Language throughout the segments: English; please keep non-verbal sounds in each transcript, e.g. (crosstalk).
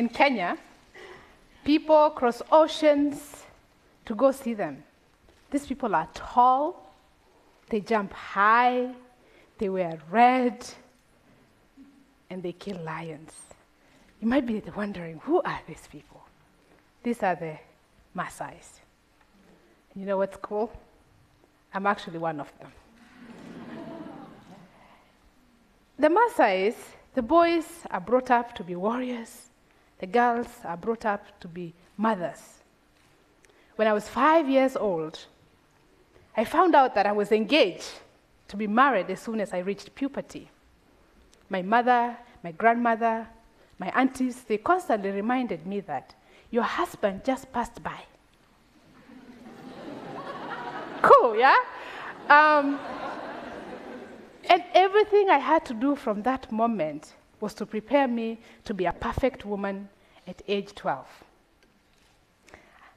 in Kenya, people cross oceans to go see them. These people are tall, they jump high, they wear red, and they kill lions. You might be wondering, who are these people? These are the Maasais. You know what's cool? I'm actually one of them. (laughs) the Maasais, the boys are brought up to be warriors, the girls are brought up to be mothers. When I was five years old, I found out that I was engaged to be married as soon as I reached puberty. My mother, my grandmother, my aunties, they constantly reminded me that your husband just passed by. (laughs) cool, yeah? Um, and everything I had to do from that moment was to prepare me to be a perfect woman at age 12.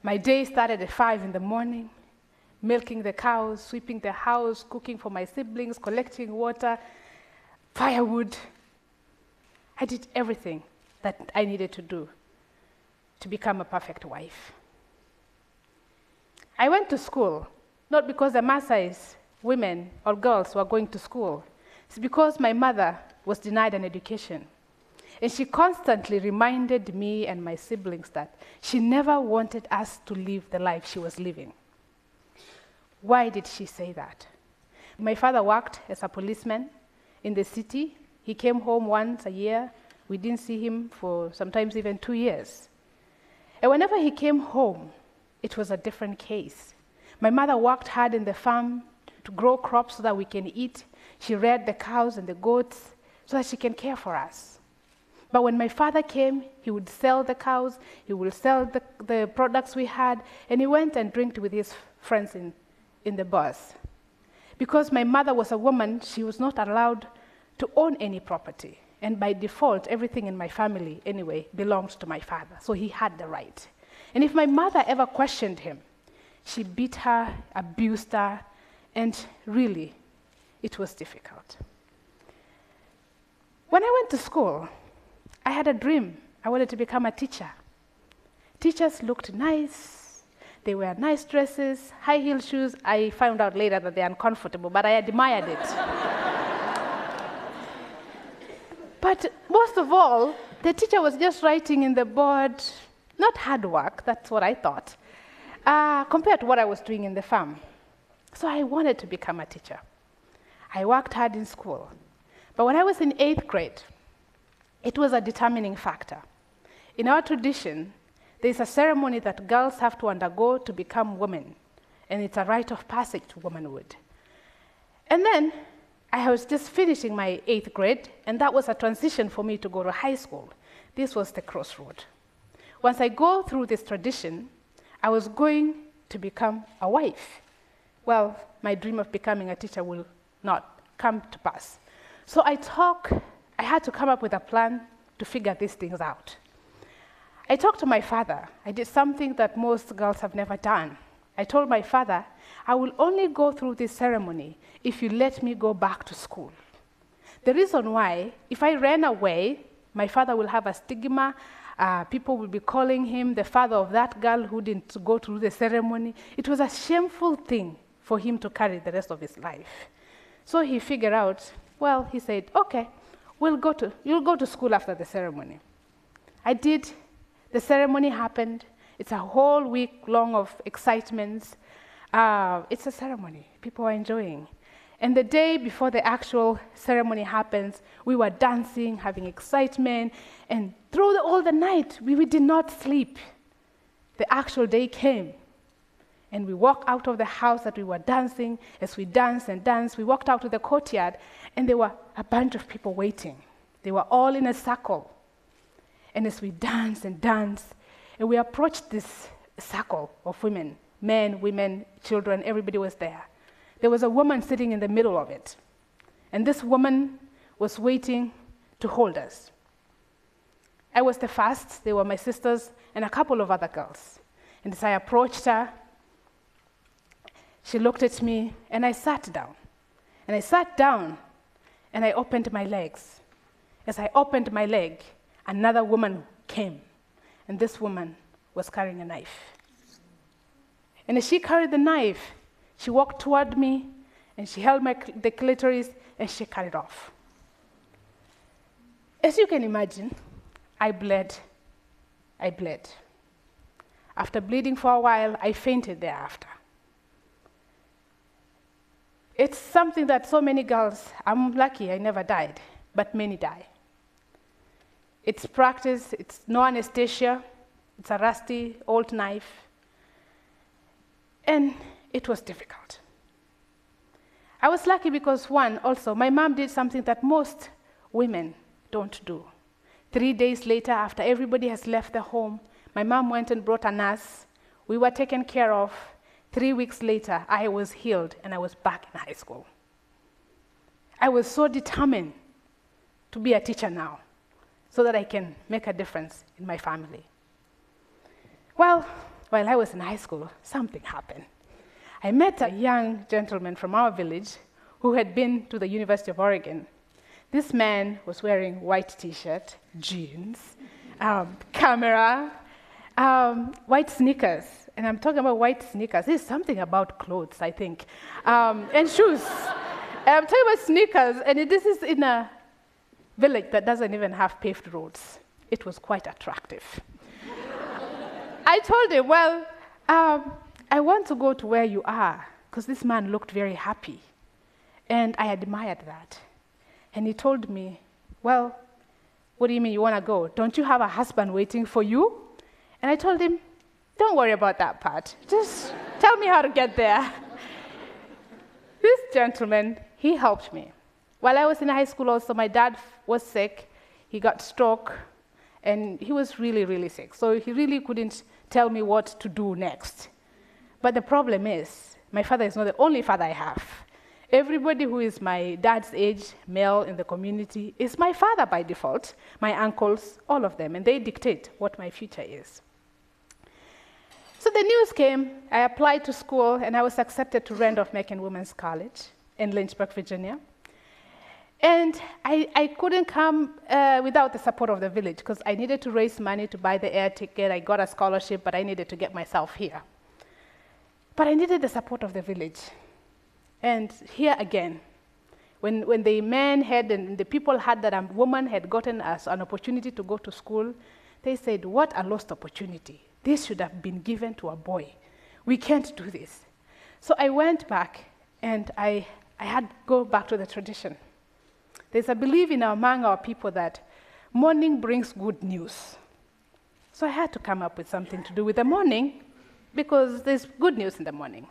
My day started at 5 in the morning, milking the cows, sweeping the house, cooking for my siblings, collecting water, firewood. I did everything that I needed to do to become a perfect wife. I went to school, not because the Maasai's women or girls were going to school. It's because my mother was denied an education. And she constantly reminded me and my siblings that she never wanted us to live the life she was living. Why did she say that? My father worked as a policeman in the city. He came home once a year. We didn't see him for sometimes even two years. And whenever he came home, it was a different case. My mother worked hard in the farm to grow crops so that we can eat. She reared the cows and the goats so that she can care for us. But when my father came, he would sell the cows, he would sell the, the products we had, and he went and drank with his friends in, in the bars. Because my mother was a woman, she was not allowed to own any property. And by default, everything in my family, anyway, belonged to my father. So he had the right. And if my mother ever questioned him, she beat her, abused her, and really, it was difficult. When I went to school, I had a dream. I wanted to become a teacher. Teachers looked nice. They wear nice dresses, high heel shoes. I found out later that they're uncomfortable, but I admired it. (laughs) but most of all, the teacher was just writing in the board, not hard work, that's what I thought, uh, compared to what I was doing in the farm. So I wanted to become a teacher. I worked hard in school. But when I was in eighth grade, it was a determining factor. In our tradition, there's a ceremony that girls have to undergo to become women, and it's a rite of passage to womanhood. And then I was just finishing my eighth grade, and that was a transition for me to go to high school. This was the crossroad. Once I go through this tradition, I was going to become a wife. Well, my dream of becoming a teacher will not come to pass. So I talk, I had to come up with a plan to figure these things out. I talked to my father. I did something that most girls have never done. I told my father, I will only go through this ceremony if you let me go back to school. The reason why, if I ran away, my father will have a stigma. Uh, people will be calling him the father of that girl who didn't go through the ceremony. It was a shameful thing for him to carry the rest of his life. So he figured out well, he said, okay, we'll go to, you'll go to school after the ceremony. I did. The ceremony happened. It's a whole week long of excitement. Uh, it's a ceremony. People are enjoying. And the day before the actual ceremony happens, we were dancing, having excitement, and through the, all the night, we, we did not sleep. The actual day came, and we walked out of the house that we were dancing. As we danced and danced, we walked out to the courtyard, and there were a bunch of people waiting. They were all in a circle. And as we danced and danced, and we approached this circle of women men, women, children, everybody was there. There was a woman sitting in the middle of it. And this woman was waiting to hold us. I was the first, they were my sisters, and a couple of other girls. And as I approached her, she looked at me, and I sat down. And I sat down, and I opened my legs. As I opened my leg, another woman came and this woman was carrying a knife. And as she carried the knife, she walked toward me and she held my, the clitoris and she cut it off. As you can imagine, I bled. I bled. After bleeding for a while, I fainted thereafter. It's something that so many girls, I'm lucky I never died, but many die. It's practice, it's no anesthesia, it's a rusty old knife. And it was difficult. I was lucky because, one, also, my mom did something that most women don't do. Three days later, after everybody has left the home, my mom went and brought a nurse. We were taken care of. Three weeks later, I was healed and I was back in high school. I was so determined to be a teacher now so that I can make a difference in my family. Well, while I was in high school, something happened. I met a young gentleman from our village who had been to the University of Oregon. This man was wearing white t-shirt, jeans, um, camera, um, white sneakers. And I'm talking about white sneakers. There's something about clothes, I think, um, and shoes. I'm talking about sneakers, and this is in a village that doesn't even have paved roads. It was quite attractive. (laughs) I told him, Well, um, I want to go to where you are, because this man looked very happy. And I admired that. And he told me, Well, what do you mean you want to go? Don't you have a husband waiting for you? And I told him, Don't worry about that part. Just tell me how to get there. this gentleman, he helped me. While I was in high school, also, my dad was sick. He got stroke, and he was really, really sick. So he really couldn't tell me what to do next. But the problem is, my father is not the only father I have. Everybody who is my dad's age, male in the community, is my father by default, my uncles, all of them, and they dictate what my future is. The news came, I applied to school, and I was accepted to Randolph Macon Women's College in Lynchburg, Virginia. And I, I couldn't come uh, without the support of the village because I needed to raise money to buy the air ticket. I got a scholarship, but I needed to get myself here. But I needed the support of the village. And here again, when, when the men had and the people had that a woman had gotten us an opportunity to go to school, they said, What a lost opportunity. This should have been given to a boy. We can't do this. So I went back and I, I had to go back to the tradition. There's a belief in among our people that morning brings good news. So I had to come up with something to do with the morning because there's good news in the morning.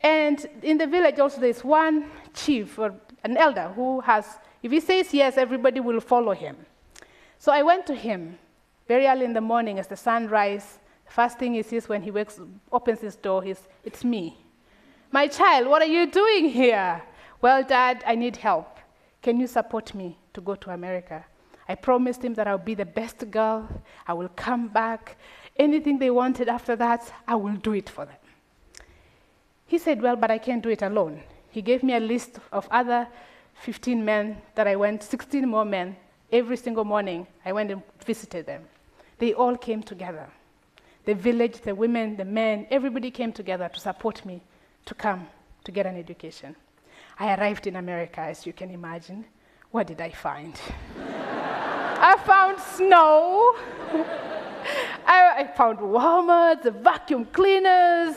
And in the village also there's one chief or an elder who has, if he says yes, everybody will follow him. So I went to him very early in the morning as the sun rises. The first thing he sees when he wakes, opens his door is, it's me. My child, what are you doing here? Well, Dad, I need help. Can you support me to go to America? I promised him that I'll be the best girl. I will come back. Anything they wanted after that, I will do it for them. He said, Well, but I can't do it alone. He gave me a list of other 15 men that I went, 16 more men. Every single morning, I went and visited them. They all came together. The village, the women, the men, everybody came together to support me to come to get an education. I arrived in America, as you can imagine. What did I find? (laughs) I found snow. I, I, found Walmart, vacuum cleaners,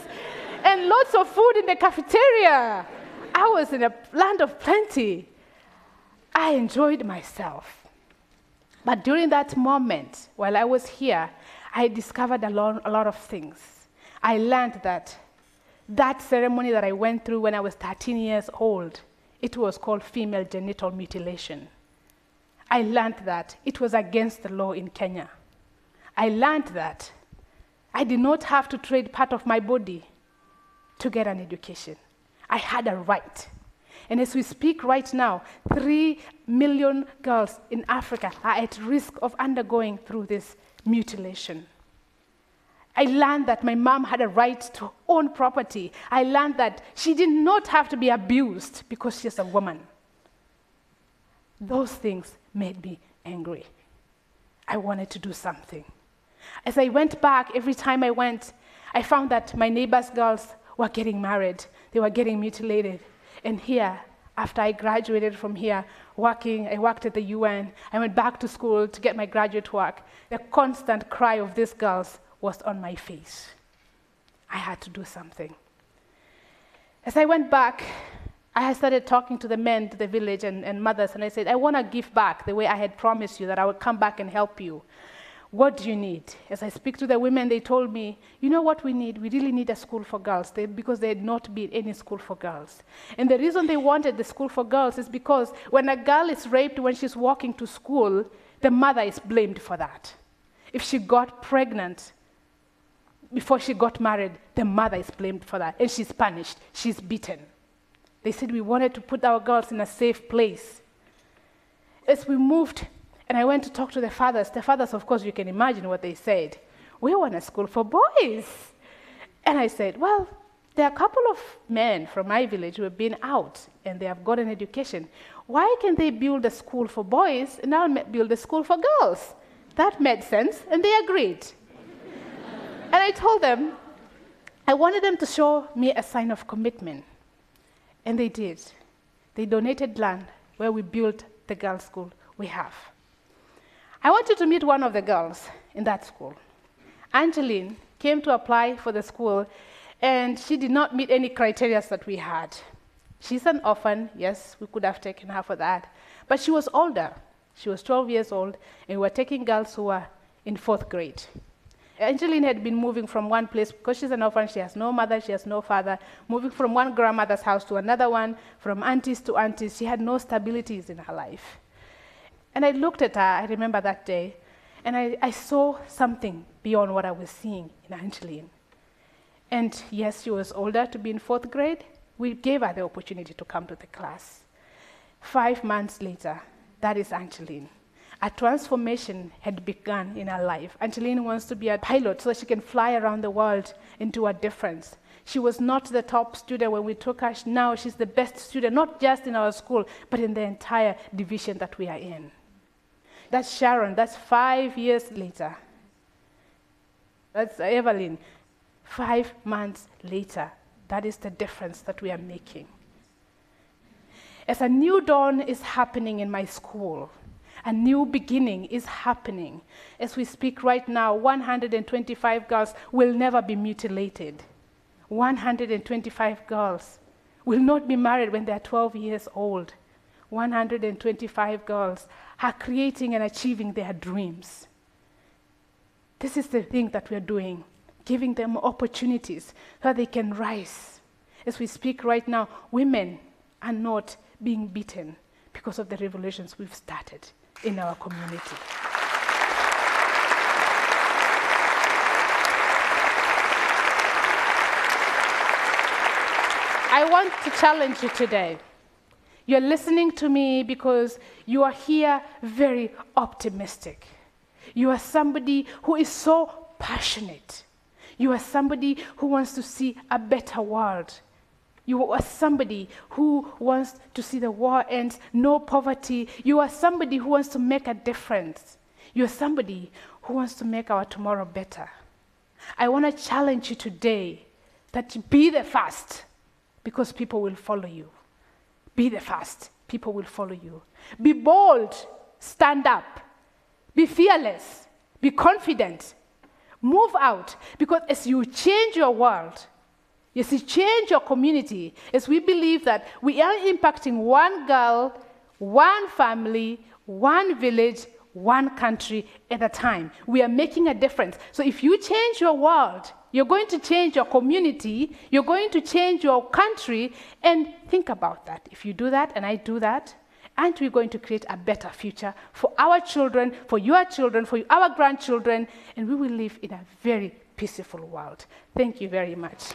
and lots of food in the cafeteria. I was in a land of plenty. I enjoyed myself. But during that moment, while I was here, I discovered a lot, a lot of things. I learned that that ceremony that I went through when I was 13 years old, it was called female genital mutilation. I learned that it was against the law in Kenya. I learned that I did not have to trade part of my body to get an education. I had a right. And as we speak right now, three million girls in Africa are at risk of undergoing through this mutilation. I learned that my mom had a right to own property. I learned that she did not have to be abused because she's a woman. Those things made me angry. I wanted to do something. As I went back, every time I went, I found that my neighbors' girls were getting married, they were getting mutilated. And here, after I graduated from here, working, I worked at the UN, I went back to school to get my graduate work. The constant cry of these girls was on my face. I had to do something. As I went back, I started talking to the men to the village and, and mothers, and I said, I want to give back the way I had promised you that I would come back and help you. What do you need? As I speak to the women, they told me, you know what we need? We really need a school for girls they, because there had not been any school for girls. And the reason they wanted the school for girls is because when a girl is raped when she's walking to school, the mother is blamed for that. If she got pregnant before she got married, the mother is blamed for that. And she's punished, she's beaten. They said we wanted to put our girls in a safe place. As we moved and I went to talk to the fathers, the fathers, of course, you can imagine what they said. We want a school for boys. And I said, Well, there are a couple of men from my village who have been out and they have got an education. Why can't they build a school for boys and I'll build a school for girls? That made sense, and they agreed. (laughs) and I told them I wanted them to show me a sign of commitment. And they did. They donated land where we built the girls' school we have. I wanted to meet one of the girls in that school. Angeline came to apply for the school, and she did not meet any criteria that we had. She's an orphan, yes, we could have taken her for that. But she was older. She was 12 years old, and we were taking girls who were in fourth grade. Angeline had been moving from one place because she's an orphan, she has no mother, she has no father, moving from one grandmother's house to another one, from aunties to aunties. She had no stabilities in her life. And I looked at her, I remember that day, and I, I saw something beyond what I was seeing in Angeline. And yes, she was older to be in fourth grade. We gave her the opportunity to come to the class. Five months later, that is Angeline a transformation had begun in her life. Angeline wants to be a pilot so she can fly around the world and do a difference. She was not the top student when we took her. Now she's the best student, not just in our school, but in the entire division that we are in. That's Sharon. That's five years later. That's Evelyn. Five months later. That is the difference that we are making. As a new dawn is happening in my school, a new beginning is happening. As we speak right now, 125 girls will never be mutilated. 125 girls will not be married when they are 12 years old. 125 girls are creating and achieving their dreams. This is the thing that we're doing, giving them opportunities so that they can rise. As we speak right now, women are not being beaten because of the revolutions we've started in our community. I want to challenge you today. You're listening to me because you are here very optimistic. You are somebody who is so passionate. You are somebody who wants to see a better world. You are somebody who wants to see the war end, no poverty. You are somebody who wants to make a difference. You are somebody who wants to make our tomorrow better. I want to challenge you today that you be the first because people will follow you. Be the first, people will follow you. Be bold, stand up. Be fearless, be confident. Move out because as you change your world, you see, change your community as we believe that we are impacting one girl, one family, one village, one country at a time. We are making a difference. So if you change your world, you're going to change your community, you're going to change your country, and think about that. If you do that and I do that, aren't we going to create a better future for our children, for your children, for our grandchildren, and we will live in a very peaceful world. Thank you very much.